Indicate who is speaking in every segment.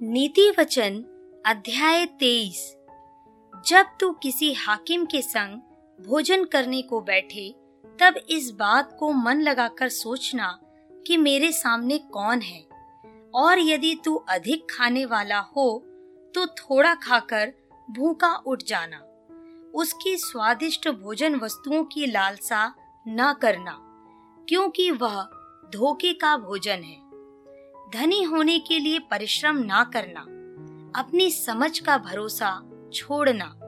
Speaker 1: नीति वचन, अध्याय तेईस। जब तू किसी हाकिम के संग भोजन करने को बैठे, तब इस बात को मन लगाकर सोचना कि मेरे सामने कौन है। और यदि तू अधिक खाने वाला हो तो थोड़ा खाकर भूखा उठ जाना। उसकी स्वादिष्ट भोजन वस्तुओं की लालसा न करना, क्योंकि वह धोखे का भोजन है। धनी होने के लिए परिश्रम ना करना, अपनी समझ का भरोसा छोड़ना।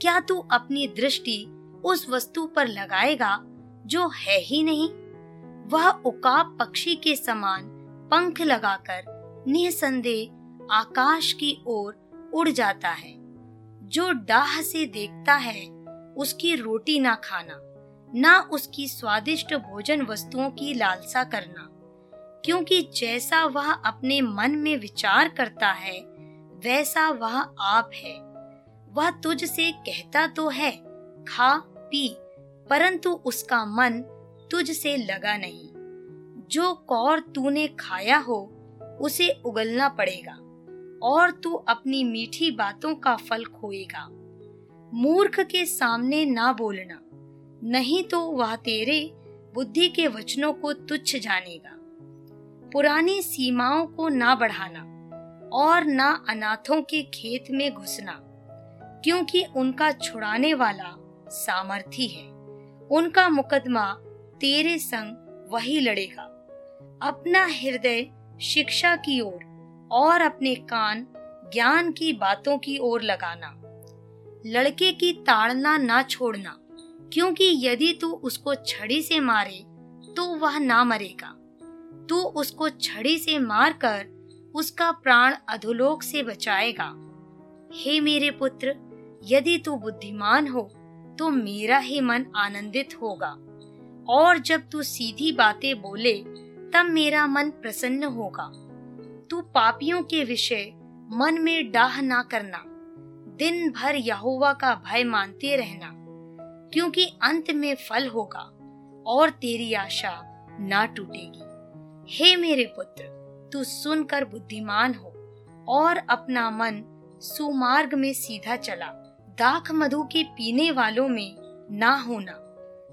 Speaker 1: क्या तू अपनी दृष्टि उस वस्तु पर लगाएगा जो है ही नहीं? वह उकाब पक्षी के समान पंख लगाकर निसंदेह आकाश की ओर उड़ जाता है। जो डाह से देखता है, उसकी रोटी ना खाना, ना उसकी स्वादिष्ट भोजन वस्तुओं की लालसा करना। क्योंकि जैसा वह अपने मन में विचार करता है, वैसा वह आप है। वह तुझ से कहता तो है, खा, पी, परंतु उसका मन तुझ से लगा नहीं। जो कौर तूने खाया हो, उसे उगलना पड़ेगा, और तू अपनी मीठी बातों का फल खोएगा। मूर्ख के सामने ना बोलना, नहीं तो वह तेरे बुद्धि के वचनों को तुच्छ जानेगा। पुरानी सीमाओं को ना बढ़ाना और ना अनाथों के खेत में घुसना, क्योंकि उनका छुड़ाने वाला सामर्थी है। उनका मुकदमा तेरे संग वही लड़ेगा। अपना हृदय शिक्षा की ओर और अपने कान ज्ञान की बातों की ओर लगाना। लड़के की ताड़ना ना छोड़ना, क्योंकि यदि तू उसको छड़ी से मारे तो वह ना मरेगा। तू उसको छड़ी से मारकर उसका प्राण अधोलोक से बचाएगा। हे मेरे पुत्र, यदि तू बुद्धिमान हो तो मेरा ही मन आनंदित होगा। और जब तू सीधी बातें बोले, तब मेरा मन प्रसन्न होगा। तू पापियों के विषय मन में डाह ना करना। दिन भर यहोवा का भय मानते रहना, क्योंकि अंत में फल होगा, और तेरी आशा ना टूटेगी। हे मेरे पुत्र, तू सुनकर बुद्धिमान हो और अपना मन सुमार्ग में सीधा चला। दाख मधु के पीने वालों में ना होना,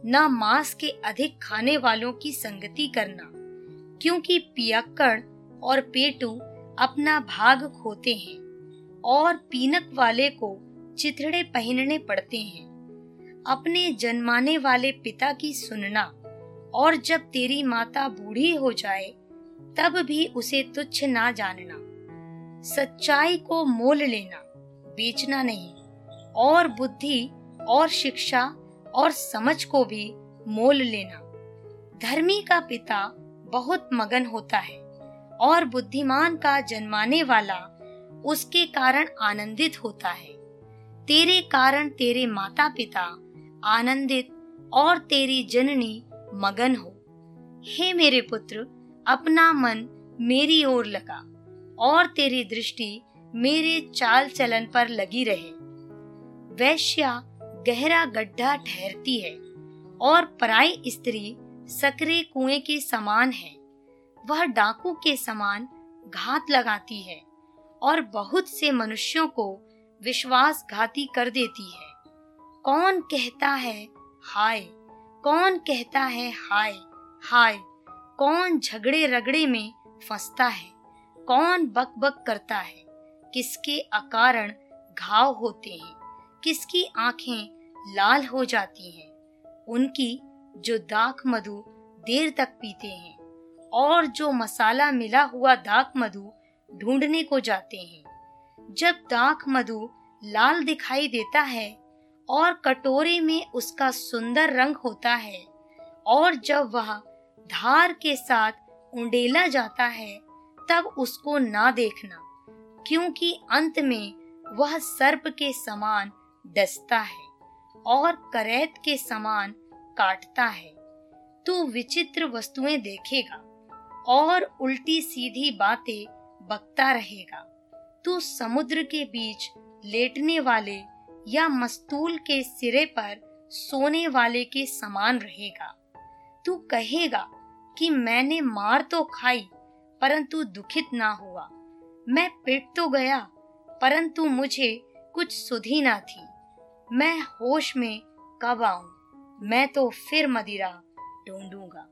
Speaker 1: न मांस के अधिक खाने वालों की संगति करना, क्योंकि पियक्कड़ और पेटू अपना भाग खोते हैं और पीनक वाले को चिथड़े पहनने पड़ते हैं। अपने जन्माने वाले पिता की सुनना और जब तेरी माता बूढ़ी हो जाए, तब भी उसे तुच्छ ना जानना। सच्चाई को मोल लेना, बेचना नहीं। और बुद्धि, और शिक्षा, और समझ को भी मोल लेना। धर्मी का पिता बहुत मगन होता है, और बुद्धिमान का जन्माने वाला उसके कारण आनंदित होता है। तेरे कारण तेरे माता पिता आनंदित और तेरी जननी मगन हो। हे मेरे पुत्र, अपना मन मेरी ओर लगा और तेरी दृष्टि मेरे चाल चलन पर लगी रहे। वैश्या गहरा गड्ढा ठहरती है और पराई स्त्री सकरे कुएँ के समान है। वह डाकू के समान घात लगाती है और बहुत से मनुष्यों को विश्वासघाती कर देती है। कौन कहता है, हाय कौन कहता है हाय हाय? कौन झगड़े रगड़े में फंसता है? कौन बक बक करता है? किसके अकारण घाव होते हैं? किसकी आँखें लाल हो जाती हैं? उनकी जो दाक मधु देर तक पीते हैं, और जो मसाला मिला हुआ दाक मधु ढूँढने को जाते हैं। जब दाक मधु लाल दिखाई देता है और कटोरे में उसका सुंदर रंग होता है। और जब वह धार के साथ उंडेला जाता है, तब उसको ना देखना, क्योंकि अंत में वह सर्प के समान डसता है और करैत के समान काटता है। तू विचित्र वस्तुएँ देखेगा और उल्टी सीधी बातें बकता रहेगा। तू समुद्र के बीच लेटने वाले या मस्तूल के सिरे पर सोने वाले के समान रहेगा। तू कहेगा कि मैंने मार तो खाई, परंतु दुखित ना हुआ। मैं पिट तो गया, परंतु मुझे कुछ सुधी ना थी। मैं होश में कब आऊँ? मैं तो फिर मदिरा ढूंढूँगा।